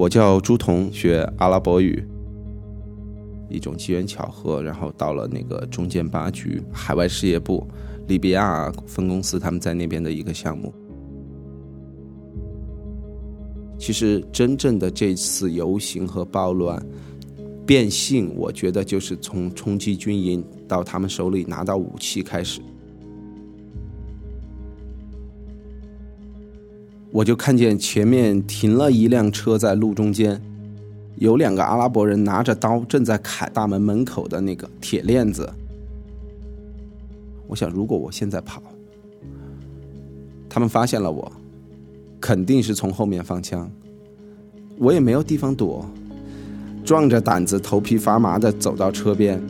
我叫朱彤，学阿拉伯语。一种机缘巧合，然后到了那个中建八局海外事业部利比亚分公司，他们在那边的一个项目。其实，真正的这次游行和暴乱变性，我觉得就是从冲击军营到他们手里拿到武器开始。我就看见前面停了一辆车在路中间，有两个阿拉伯人拿着刀正在砍大门门口的那个铁链子。我想，如果我现在跑，他们发现了我，肯定是从后面放枪。我也没有地方躲，壮着胆子、头皮发麻的走到车边。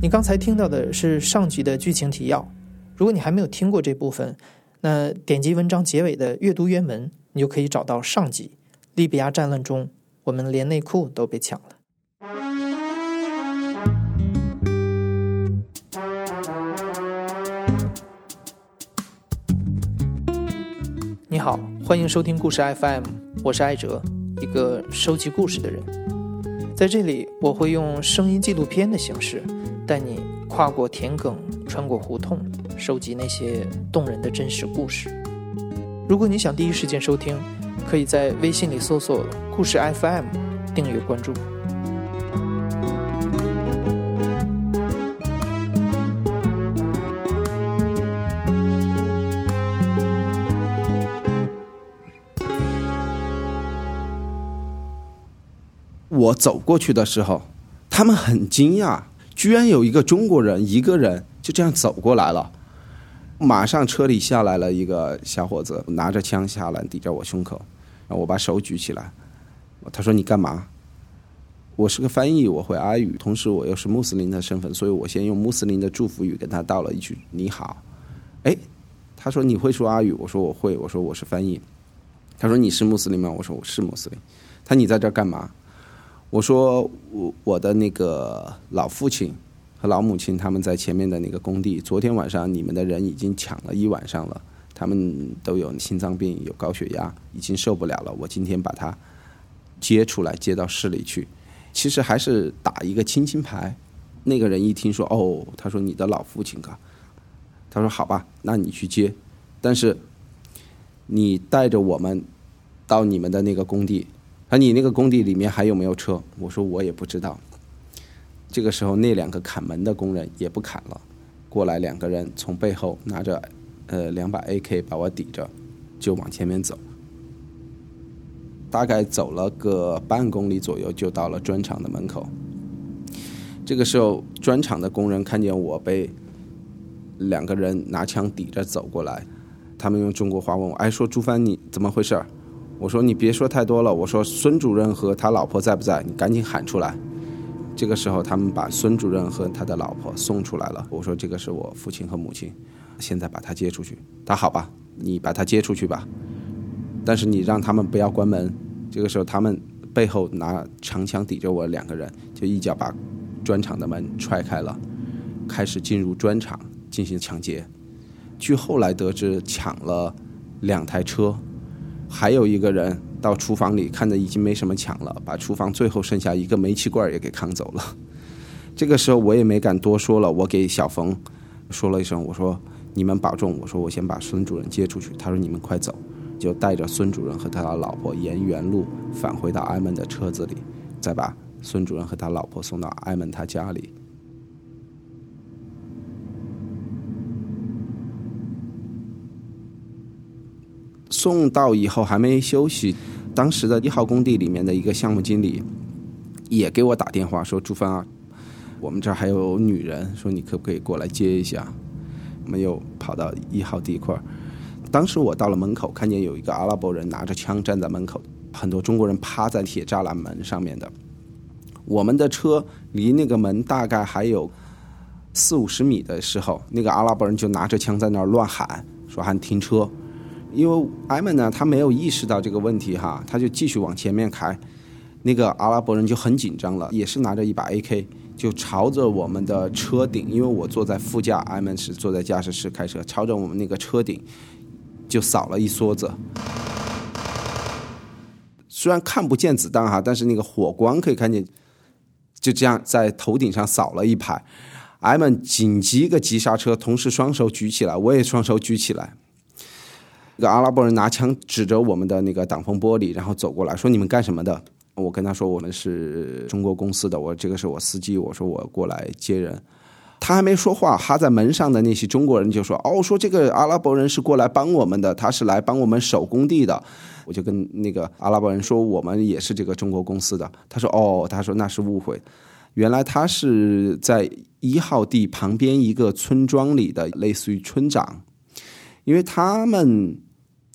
你刚才听到的是上集的剧情提要。如果你还没有听过这部分，那点击文章结尾的阅读原文，你就可以找到上集。利比亚战乱中，我们连内裤都被抢了。你好，欢迎收听故事 FM，我是艾哲，一个收集故事的人。在这里，我会用声音纪录片的形式，带你跨过田埂，穿过胡同。收集那些动人的真实故事。如果你想第一时间收听，可以在微信里搜索“故事 FM”，订阅关注。我走过去的时候，他们很惊讶，居然有一个中国人，一个人就这样走过来了。马上车里下来了一个小伙子，拿着枪下来抵着我胸口，然后我把手举起来，他说：“你干嘛？”我是个翻译，我会阿语，同时我又是穆斯林的身份，所以我先用穆斯林的祝福语跟他道了一句“你好”。哎，他说：“你会说阿语？”我说：“我会。”我说：“我是翻译。”他说：“你是穆斯林吗？”我说：“我是穆斯林。”他：“你在这儿干嘛？”我说：“我我的那个老父亲。”和老母亲他们在前面的那个工地，昨天晚上你们的人已经抢了一晚上了，他们都有心脏病，有高血压，已经受不了了。我今天把他接出来，接到市里去，其实还是打一个亲情牌。那个人一听说，哦，他说你的老父亲啊，他说好吧，那你去接，但是你带着我们到你们的那个工地，啊，你那个工地里面还有没有车？我说我也不知道。这个时候，那两个砍门的工人也不砍了，过来两个人从背后拿着，呃，两把 AK 把我抵着，就往前面走。大概走了个半公里左右，就到了砖厂的门口。这个时候，砖厂的工人看见我被两个人拿枪抵着走过来，他们用中国话问我：“哎，说朱帆你怎么回事？”我说：“你别说太多了。”我说：“孙主任和他老婆在不在？你赶紧喊出来。”这个时候，他们把孙主任和他的老婆送出来了。我说：“这个是我父亲和母亲，现在把他接出去。”他好吧，你把他接出去吧。但是你让他们不要关门。这个时候，他们背后拿长枪抵着我，两个人就一脚把砖厂的门踹开了，开始进入砖厂进行抢劫。据后来得知，抢了两台车，还有一个人。到厨房里看着已经没什么抢了，把厨房最后剩下一个煤气罐也给扛走了。这个时候我也没敢多说了，我给小冯说了一声，我说你们保重，我说我先把孙主任接出去。他说你们快走，就带着孙主任和他的老婆沿原路返回到艾门的车子里，再把孙主任和他老婆送到艾门他家里。送到以后还没休息。当时的一号工地里面的一个项目经理也给我打电话说：“朱帆啊，我们这儿还有女人，说你可不可以过来接一下？”我们又跑到一号地块当时我到了门口，看见有一个阿拉伯人拿着枪站在门口，很多中国人趴在铁栅栏门上面的。我们的车离那个门大概还有四五十米的时候，那个阿拉伯人就拿着枪在那儿乱喊，说喊停车。因为艾门呢，他没有意识到这个问题哈，他就继续往前面开。那个阿拉伯人就很紧张了，也是拿着一把 AK，就朝着我们的车顶，因为我坐在副驾，艾门是坐在驾驶室开车，朝着我们那个车顶就扫了一梭子。虽然看不见子弹哈，但是那个火光可以看见，就这样在头顶上扫了一排。艾们紧急一个急刹车，同时双手举起来，我也双手举起来。一个阿拉伯人拿枪指着我们的那个挡风玻璃，然后走过来说：“你们干什么的？”我跟他说：“我们是中国公司的，我这个是我司机。”我说：“我过来接人。”他还没说话，哈在门上的那些中国人就说：“哦，说这个阿拉伯人是过来帮我们的，他是来帮我们守工地的。”我就跟那个阿拉伯人说：“我们也是这个中国公司的。”他说：“哦，他说那是误会，原来他是在一号地旁边一个村庄里的，类似于村长，因为他们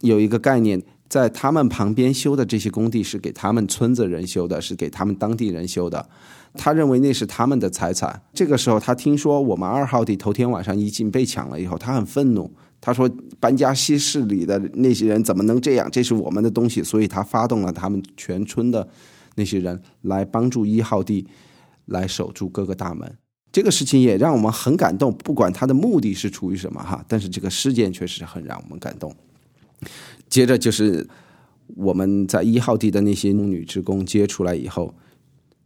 有一个概念。”在他们旁边修的这些工地是给他们村子人修的，是给他们当地人修的。他认为那是他们的财产。这个时候，他听说我们二号地头天晚上已经被抢了以后，他很愤怒。他说：“班加西市里的那些人怎么能这样？这是我们的东西。”所以他发动了他们全村的那些人来帮助一号地来守住各个大门。这个事情也让我们很感动。不管他的目的是出于什么哈，但是这个事件确实很让我们感动。接着就是我们在一号地的那些女职工接出来以后，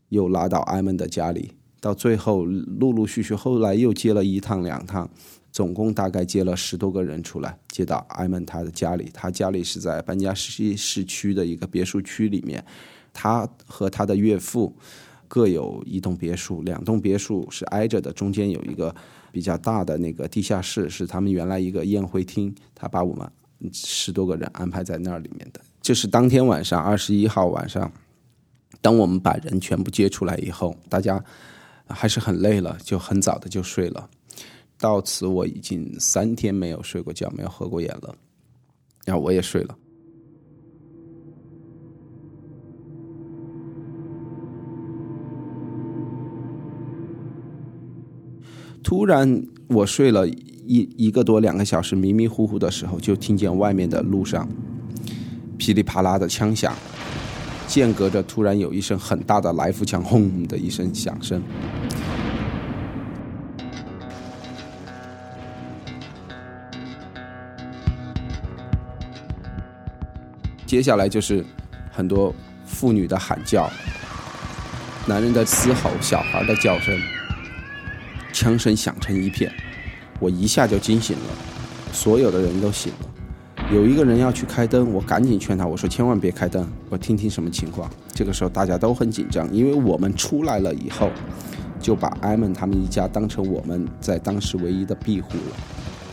又拉到艾蒙的家里，到最后陆陆续续后来又接了一趟两趟，总共大概接了十多个人出来，接到艾蒙他的家里。他家里是在班加西市区的一个别墅区里面，他和他的岳父各有一栋别墅，两栋别墅是挨着的，中间有一个比较大的那个地下室，是他们原来一个宴会厅。他把我们。十多个人安排在那里面的，就是当天晚上二十一号晚上，当我们把人全部接出来以后，大家还是很累了，就很早的就睡了。到此我已经三天没有睡过觉，没有合过眼了，然后我也睡了。突然我睡了。一一个多两个小时迷迷糊糊的时候，就听见外面的路上噼里啪啦的枪响，间隔着突然有一声很大的来福枪轰的一声响声。接下来就是很多妇女的喊叫，男人的嘶吼，小孩的叫声，枪声响成一片。我一下就惊醒了，所有的人都醒了。有一个人要去开灯，我赶紧劝他，我说千万别开灯，我听听什么情况。这个时候大家都很紧张，因为我们出来了以后，就把艾蒙他们一家当成我们在当时唯一的庇护了。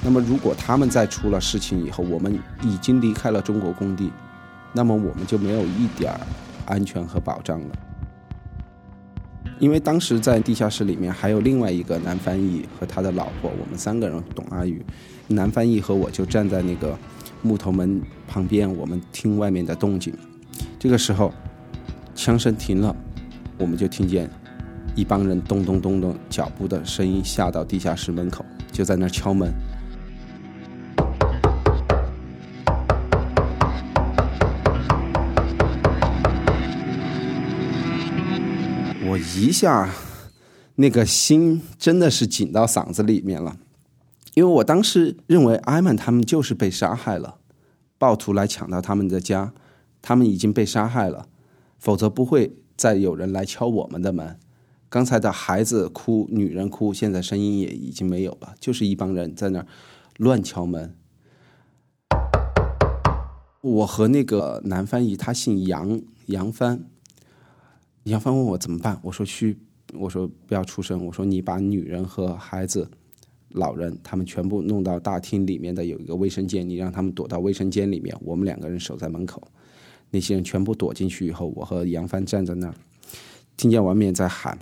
那么如果他们再出了事情以后，我们已经离开了中国工地，那么我们就没有一点安全和保障了。因为当时在地下室里面还有另外一个男翻译和他的老婆，我们三个人懂阿语。男翻译和我就站在那个木头门旁边，我们听外面的动静。这个时候，枪声停了，我们就听见一帮人咚咚咚咚脚步的声音下到地下室门口，就在那敲门。一下，那个心真的是紧到嗓子里面了，因为我当时认为艾曼他们就是被杀害了，暴徒来抢到他们的家，他们已经被杀害了，否则不会再有人来敲我们的门。刚才的孩子哭，女人哭，现在声音也已经没有了，就是一帮人在那乱敲门。我和那个男翻译，他姓杨，杨帆。杨帆问我怎么办，我说去，我说不要出声，我说你把女人和孩子、老人他们全部弄到大厅里面的有一个卫生间，你让他们躲到卫生间里面，我们两个人守在门口。那些人全部躲进去以后，我和杨帆站在那儿，听见外面在喊，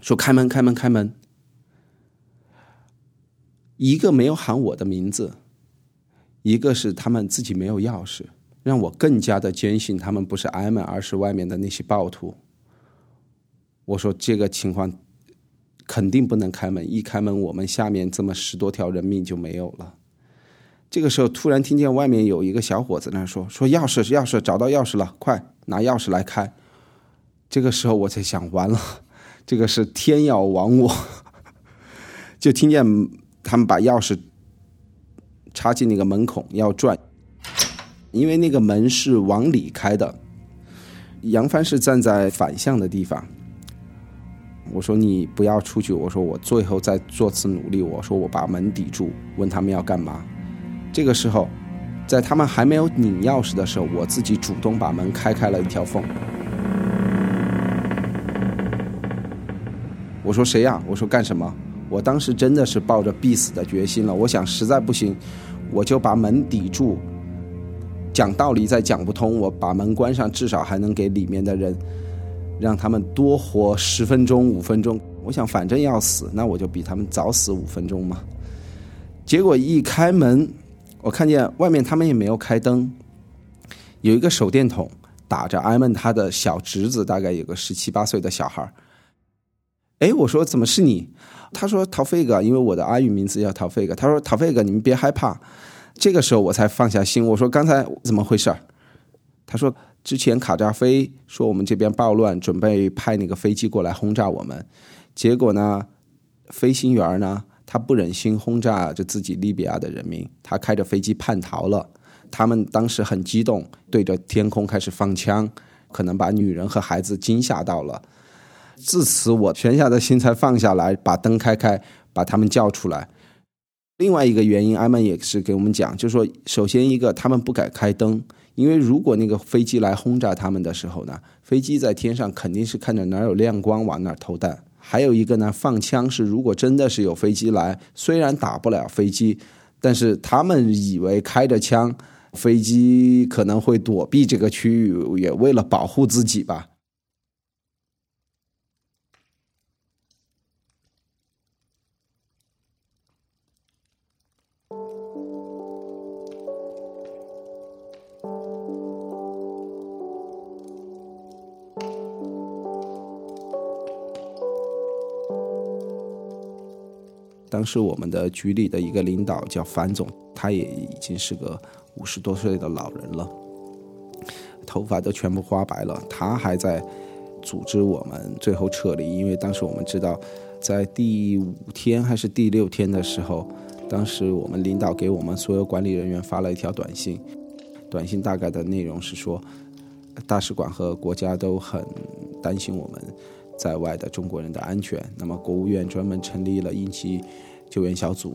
说开门，开门，开门。一个没有喊我的名字，一个是他们自己没有钥匙，让我更加的坚信他们不是挨门，而是外面的那些暴徒。我说这个情况肯定不能开门，一开门我们下面这么十多条人命就没有了。这个时候突然听见外面有一个小伙子那说：“说钥匙，钥匙，找到钥匙了，快拿钥匙来开。”这个时候我才想，完了，这个是天要亡我。就听见他们把钥匙插进那个门孔要转，因为那个门是往里开的。杨帆是站在反向的地方。我说你不要出去。我说我最后再做次努力。我说我把门抵住，问他们要干嘛。这个时候，在他们还没有拧钥匙的时候，我自己主动把门开开了一条缝。我说谁呀？我说干什么？我当时真的是抱着必死的决心了。我想实在不行，我就把门抵住。讲道理再讲不通，我把门关上，至少还能给里面的人。让他们多活十分钟、五分钟。我想，反正要死，那我就比他们早死五分钟嘛。结果一开门，我看见外面他们也没有开灯，有一个手电筒打着艾曼他的小侄子，大概有个十七八岁的小孩哎，我说怎么是你？他说陶飞哥，因为我的阿语名字叫陶飞哥。他说陶飞哥，你们别害怕。这个时候我才放下心。我说刚才怎么回事？他说。之前卡扎菲说我们这边暴乱，准备派那个飞机过来轰炸我们，结果呢，飞行员呢他不忍心轰炸就自己利比亚的人民，他开着飞机叛逃了。他们当时很激动，对着天空开始放枪，可能把女人和孩子惊吓到了。自此，我悬下的心才放下来，把灯开开，把他们叫出来。另外一个原因，艾曼也是给我们讲，就是说，首先一个他们不敢开灯。因为如果那个飞机来轰炸他们的时候呢，飞机在天上肯定是看着哪有亮光往哪投弹。还有一个呢，放枪是如果真的是有飞机来，虽然打不了飞机，但是他们以为开着枪，飞机可能会躲避这个区域，也为了保护自己吧。当时我们的局里的一个领导叫樊总，他也已经是个五十多岁的老人了，头发都全部花白了。他还在组织我们最后撤离，因为当时我们知道，在第五天还是第六天的时候，当时我们领导给我们所有管理人员发了一条短信，短信大概的内容是说，大使馆和国家都很担心我们。在外的中国人的安全，那么国务院专门成立了应急救援小组，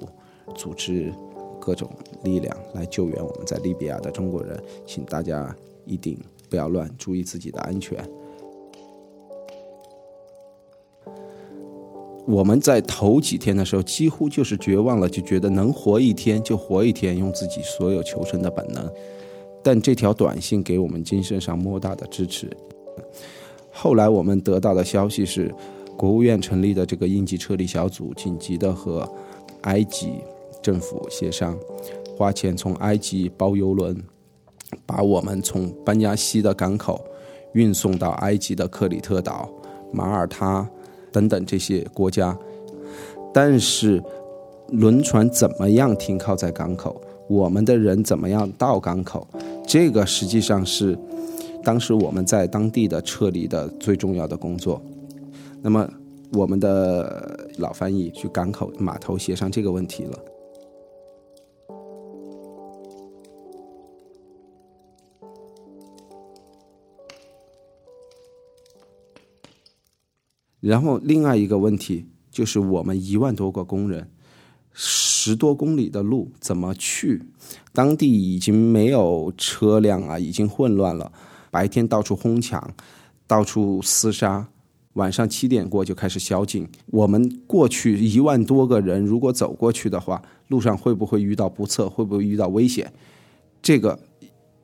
组织各种力量来救援我们在利比亚的中国人，请大家一定不要乱，注意自己的安全。我们在头几天的时候几乎就是绝望了，就觉得能活一天就活一天，用自己所有求生的本能。但这条短信给我们精神上莫大的支持。后来我们得到的消息是，国务院成立的这个应急撤离小组紧急的和埃及政府协商，花钱从埃及包游轮，把我们从班加西的港口运送到埃及的克里特岛、马耳他等等这些国家。但是轮船怎么样停靠在港口，我们的人怎么样到港口，这个实际上是。当时我们在当地的撤离的最重要的工作，那么我们的老翻译去港口码头协商这个问题了，然后另外一个问题就是我们一万多个工人，十多公里的路怎么去？当地已经没有车辆啊，已经混乱了。白天到处哄抢，到处厮杀，晚上七点过就开始宵禁。我们过去一万多个人，如果走过去的话，路上会不会遇到不测？会不会遇到危险？这个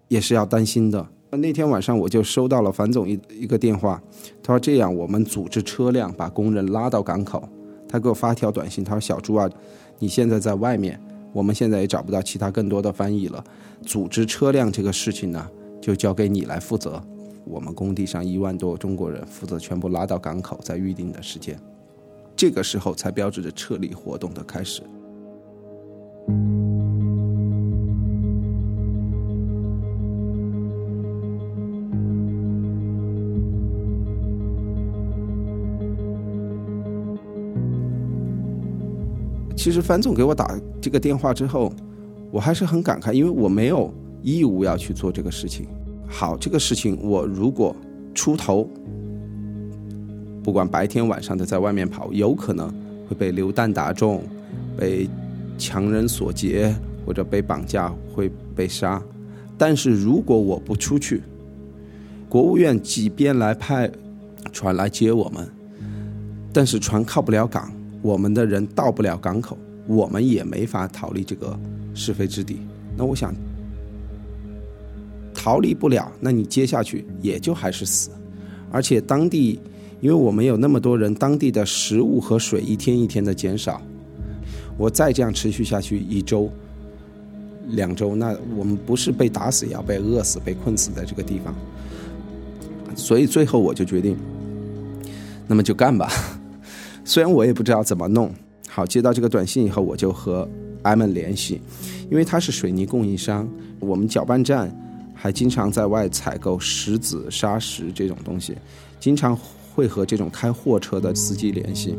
也是要担心的。那天晚上我就收到了樊总一一个电话，他说：“这样，我们组织车辆把工人拉到港口。”他给我发条短信，他说：“小朱啊，你现在在外面，我们现在也找不到其他更多的翻译了。组织车辆这个事情呢？”就交给你来负责。我们工地上一万多中国人负责全部拉到港口，在预定的时间，这个时候才标志着撤离活动的开始。其实樊总给我打这个电话之后，我还是很感慨，因为我没有。义务要去做这个事情。好，这个事情我如果出头，不管白天晚上的在外面跑，有可能会被流弹打中，被强人所劫，或者被绑架，会被杀。但是如果我不出去，国务院即便来派船来接我们，但是船靠不了港，我们的人到不了港口，我们也没法逃离这个是非之地。那我想。逃离不了，那你接下去也就还是死。而且当地，因为我们有那么多人，当地的食物和水一天一天的减少。我再这样持续下去一周、两周，那我们不是被打死，也要被饿死、被困死在这个地方。所以最后我就决定，那么就干吧。虽然我也不知道怎么弄。好，接到这个短信以后，我就和艾曼联系，因为他是水泥供应商，我们搅拌站。还经常在外采购石子、砂石这种东西，经常会和这种开货车的司机联系。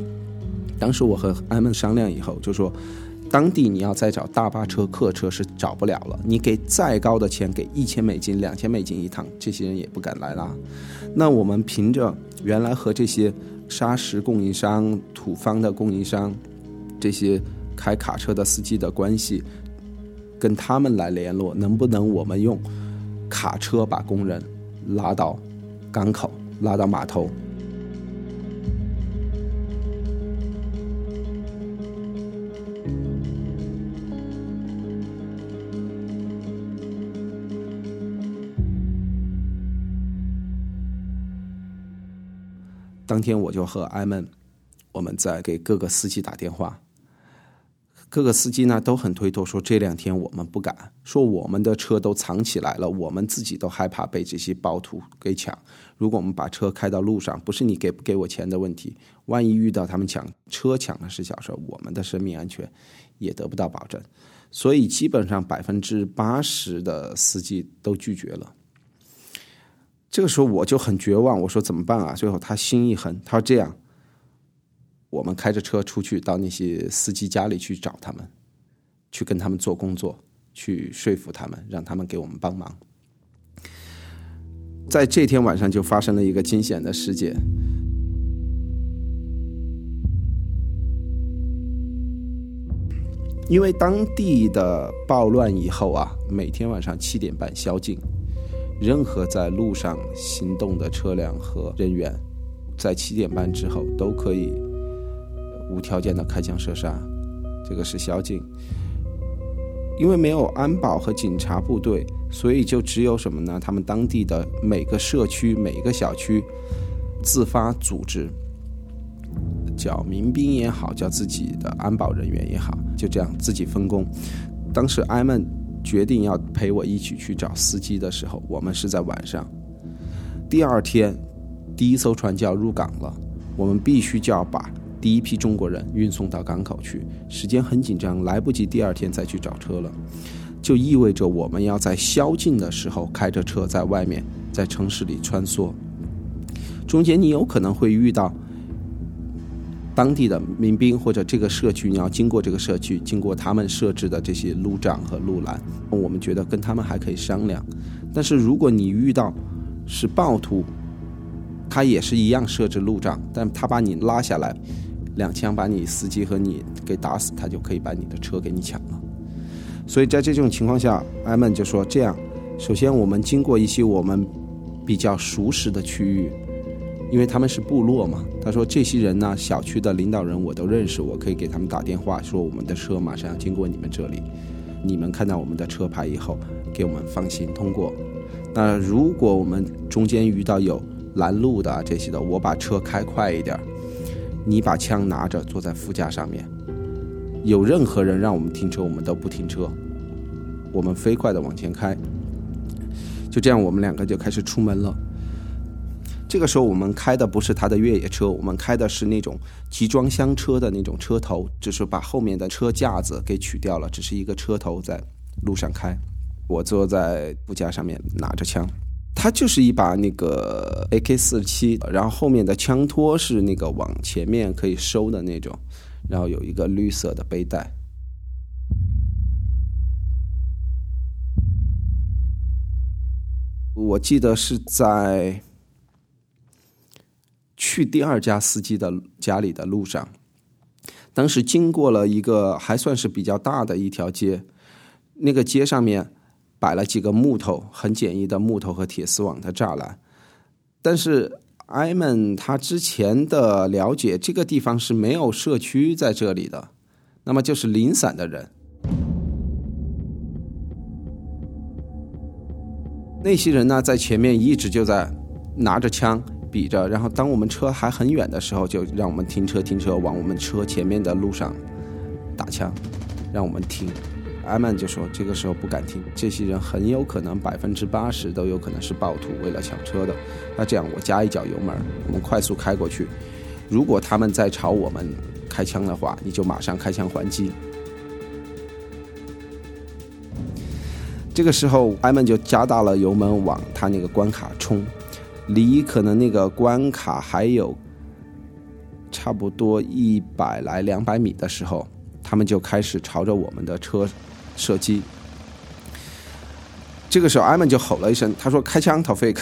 当时我和艾们商量以后，就说，当地你要再找大巴车、客车是找不了了。你给再高的钱，给一千美金、两千美金一趟，这些人也不敢来拉。那我们凭着原来和这些砂石供应商、土方的供应商，这些开卡车的司机的关系，跟他们来联络，能不能我们用？卡车把工人拉到港口，拉到码头。当天我就和艾曼，我们在给各个司机打电话。各个司机呢都很推脱，说这两天我们不敢，说我们的车都藏起来了，我们自己都害怕被这些暴徒给抢。如果我们把车开到路上，不是你给不给我钱的问题，万一遇到他们抢车抢的是小事，我们的生命安全也得不到保证。所以基本上百分之八十的司机都拒绝了。这个时候我就很绝望，我说怎么办啊？最后他心一横，他说这样。我们开着车出去，到那些司机家里去找他们，去跟他们做工作，去说服他们，让他们给我们帮忙。在这天晚上就发生了一个惊险的事件，因为当地的暴乱以后啊，每天晚上七点半宵禁，任何在路上行动的车辆和人员，在七点半之后都可以。无条件的开枪射杀，这个是宵禁。因为没有安保和警察部队，所以就只有什么呢？他们当地的每个社区、每个小区自发组织，叫民兵也好，叫自己的安保人员也好，就这样自己分工。当时艾曼决定要陪我一起去找司机的时候，我们是在晚上。第二天，第一艘船就要入港了，我们必须就要把。第一批中国人运送到港口去，时间很紧张，来不及第二天再去找车了，就意味着我们要在宵禁的时候开着车在外面，在城市里穿梭。中间你有可能会遇到当地的民兵或者这个社区，你要经过这个社区，经过他们设置的这些路障和路栏，我们觉得跟他们还可以商量。但是如果你遇到是暴徒，他也是一样设置路障，但他把你拉下来。两枪把你司机和你给打死，他就可以把你的车给你抢了。所以在这种情况下，艾曼就说：“这样，首先我们经过一些我们比较熟识的区域，因为他们是部落嘛。他说这些人呢，小区的领导人我都认识，我可以给他们打电话说我们的车马上要经过你们这里，你们看到我们的车牌以后，给我们放心通过。那如果我们中间遇到有拦路的这些的，我把车开快一点。”你把枪拿着，坐在副驾上面。有任何人让我们停车，我们都不停车，我们飞快的往前开。就这样，我们两个就开始出门了。这个时候，我们开的不是他的越野车，我们开的是那种集装箱车的那种车头，只是把后面的车架子给取掉了，只是一个车头在路上开。我坐在副驾上面，拿着枪。它就是一把那个 AK 四七，然后后面的枪托是那个往前面可以收的那种，然后有一个绿色的背带。我记得是在去第二家司机的家里的路上，当时经过了一个还算是比较大的一条街，那个街上面摆了几个木头很简易的木头和铁丝网的栅栏，但是艾曼他之前的了解，这个地方是没有社区在这里的，那么就是零散的人。那些人呢，在前面一直就在拿着枪比着，然后当我们车还很远的时候，就让我们停车停车，往我们车前面的路上打枪，让我们停。艾曼就说：“这个时候不敢听，这些人很有可能百分之八十都有可能是暴徒，为了抢车的。那这样，我加一脚油门，我们快速开过去。如果他们再朝我们开枪的话，你就马上开枪还击。”这个时候，艾曼就加大了油门往他那个关卡冲，离可能那个关卡还有差不多一百来两百米的时候，他们就开始朝着我们的车射击。这个时候，艾曼就吼了一声，他说：“开枪 t o f i k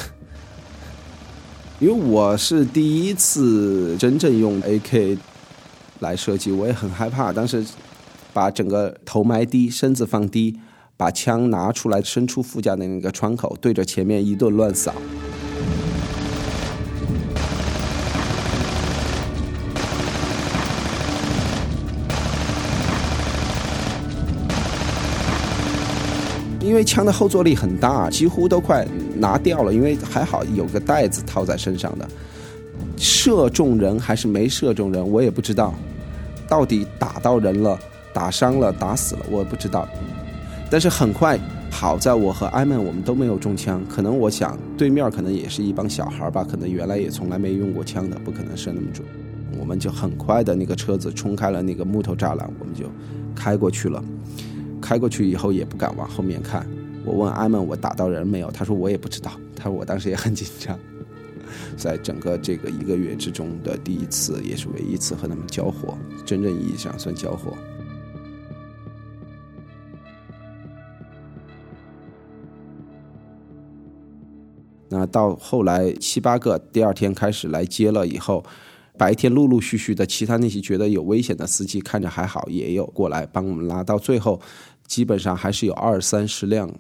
因为我是第一次真正用 AK 来射击，我也很害怕，当时把整个头埋低，身子放低。把枪拿出来，伸出副驾的那个窗口，对着前面一顿乱扫。因为枪的后坐力很大，几乎都快拿掉了。因为还好有个袋子套在身上的，射中人还是没射中人，我也不知道。到底打到人了，打伤了，打死了，我也不知道。但是很快，好在我和艾曼我们都没有中枪。可能我想对面可能也是一帮小孩吧，可能原来也从来没用过枪的，不可能射那么准。我们就很快的那个车子冲开了那个木头栅栏，我们就开过去了。开过去以后也不敢往后面看。我问艾曼我打到人没有？他说我也不知道。他说我当时也很紧张。在整个这个一个月之中的第一次，也是唯一一次和他们交火，真正意义上算交火。那到后来七八个，第二天开始来接了以后，白天陆陆续续的，其他那些觉得有危险的司机看着还好，也有过来帮我们拉。到最后，基本上还是有二三十辆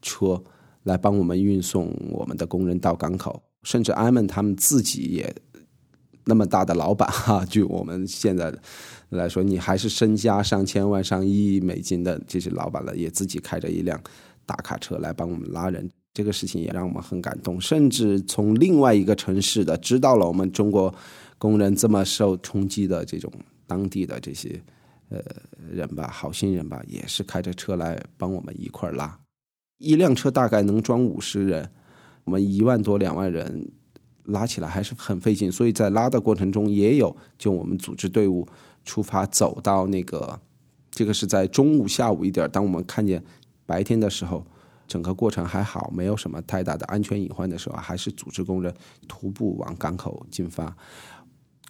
车来帮我们运送我们的工人到港口。甚至艾曼他们自己也那么大的老板哈，据我们现在来说，你还是身家上千万、上亿美金的这些老板了，也自己开着一辆大卡车来帮我们拉人。这个事情也让我们很感动，甚至从另外一个城市的知道了我们中国工人这么受冲击的这种当地的这些呃人吧，好心人吧，也是开着车来帮我们一块拉。一辆车大概能装五十人，我们一万多两万人拉起来还是很费劲，所以在拉的过程中也有就我们组织队伍出发走到那个，这个是在中午下午一点，当我们看见白天的时候。整个过程还好，没有什么太大的安全隐患的时候，还是组织工人徒步往港口进发。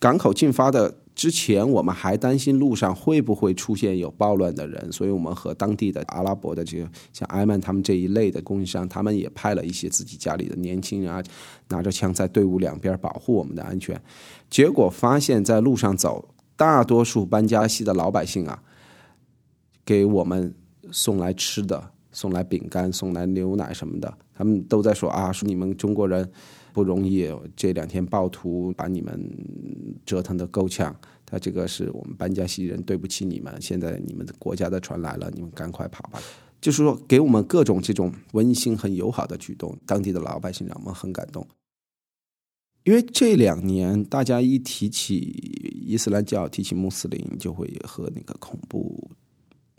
港口进发的之前，我们还担心路上会不会出现有暴乱的人，所以我们和当地的阿拉伯的这个像埃曼他们这一类的供应商，他们也派了一些自己家里的年轻人啊，拿着枪在队伍两边保护我们的安全。结果发现，在路上走，大多数班加西的老百姓啊，给我们送来吃的。送来饼干，送来牛奶什么的，他们都在说啊，说你们中国人不容易，这两天暴徒把你们折腾的够呛。他这个是我们班加西人，对不起你们。现在你们的国家的船来了，你们赶快跑吧。就是说，给我们各种这种温馨、很友好的举动，当地的老百姓让我们很感动。因为这两年大家一提起伊斯兰教，提起穆斯林，就会和那个恐怖。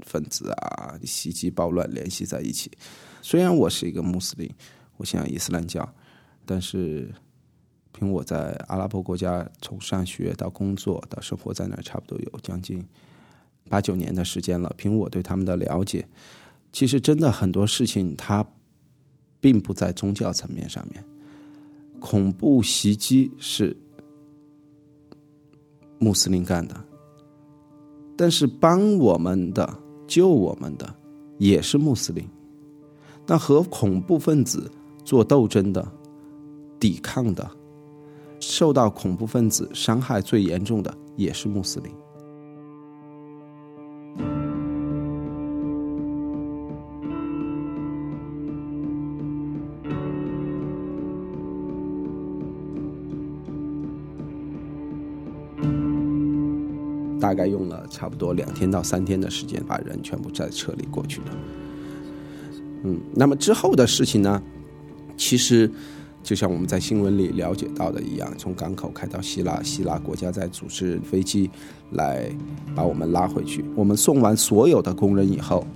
分子啊，袭击暴乱联系在一起。虽然我是一个穆斯林，我信仰伊斯兰教，但是凭我在阿拉伯国家从上学到工作到生活在那，差不多有将近八九年的时间了。凭我对他们的了解，其实真的很多事情，它并不在宗教层面上面。恐怖袭击是穆斯林干的，但是帮我们的。救我们的也是穆斯林，那和恐怖分子做斗争的、抵抗的，受到恐怖分子伤害最严重的也是穆斯林。大概用了差不多两天到三天的时间，把人全部再撤离过去了。嗯，那么之后的事情呢？其实就像我们在新闻里了解到的一样，从港口开到希腊，希腊国家在组织飞机来把我们拉回去。我们送完所有的工人以后，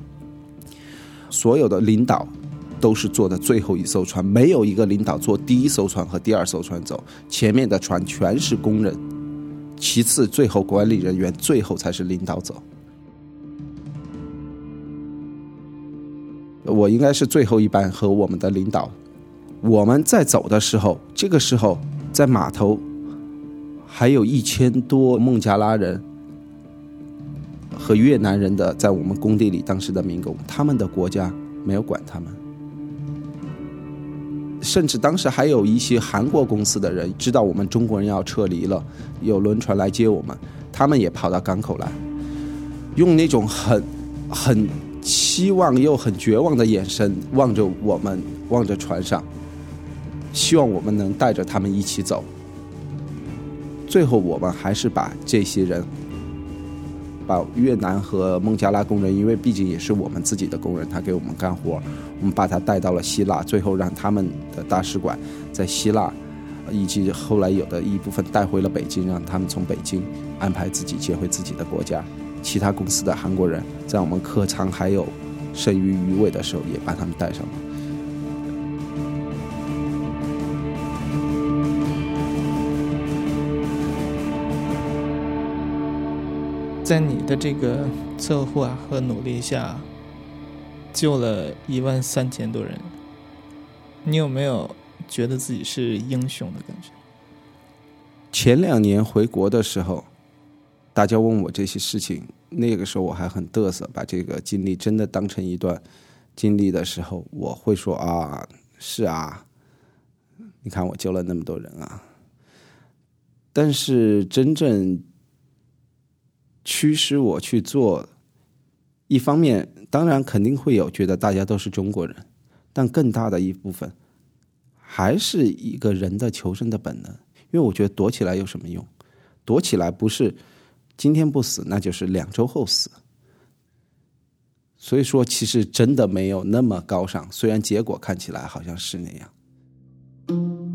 所有的领导都是坐的最后一艘船，没有一个领导坐第一艘船和第二艘船走，前面的船全是工人。其次，最后管理人员，最后才是领导走。我应该是最后一班和我们的领导。我们在走的时候，这个时候在码头还有一千多孟加拉人和越南人的在我们工地里当时的民工，他们的国家没有管他们。甚至当时还有一些韩国公司的人知道我们中国人要撤离了，有轮船来接我们，他们也跑到港口来，用那种很很期望又很绝望的眼神望着我们，望着船上，希望我们能带着他们一起走。最后，我们还是把这些人。把越南和孟加拉工人，因为毕竟也是我们自己的工人，他给我们干活，我们把他带到了希腊，最后让他们的大使馆在希腊，以及后来有的一部分带回了北京，让他们从北京安排自己接回自己的国家。其他公司的韩国人在我们客舱还有剩余余位的时候，也把他们带上了。在你的这个策划和努力下，救了一万三千多人，你有没有觉得自己是英雄的感觉？前两年回国的时候，大家问我这些事情，那个时候我还很嘚瑟，把这个经历真的当成一段经历的时候，我会说啊，是啊，你看我救了那么多人啊，但是真正。驱使我去做，一方面当然肯定会有觉得大家都是中国人，但更大的一部分还是一个人的求生的本能。因为我觉得躲起来有什么用？躲起来不是今天不死，那就是两周后死。所以说，其实真的没有那么高尚，虽然结果看起来好像是那样。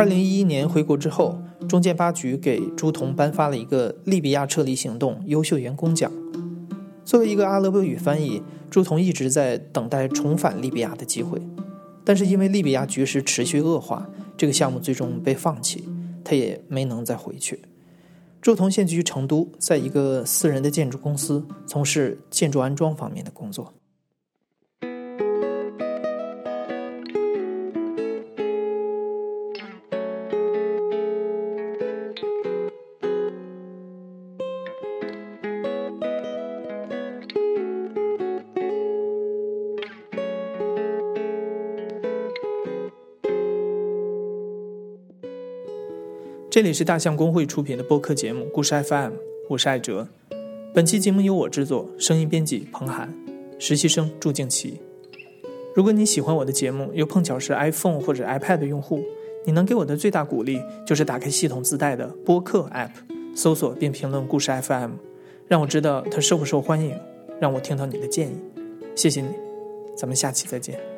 二零一一年回国之后，中建八局给朱彤颁发了一个利比亚撤离行动优秀员工奖。作为一个阿拉伯语翻译，朱彤一直在等待重返利比亚的机会，但是因为利比亚局势持续恶化，这个项目最终被放弃，他也没能再回去。朱彤现居成都，在一个私人的建筑公司从事建筑安装方面的工作。这里是大象公会出品的播客节目《故事 FM》，我是艾哲。本期节目由我制作，声音编辑彭涵，实习生祝静琪。如果你喜欢我的节目，又碰巧是 iPhone 或者 iPad 用户，你能给我的最大鼓励就是打开系统自带的播客 App，搜索并评论“故事 FM”，让我知道它受不受欢迎，让我听到你的建议。谢谢你，咱们下期再见。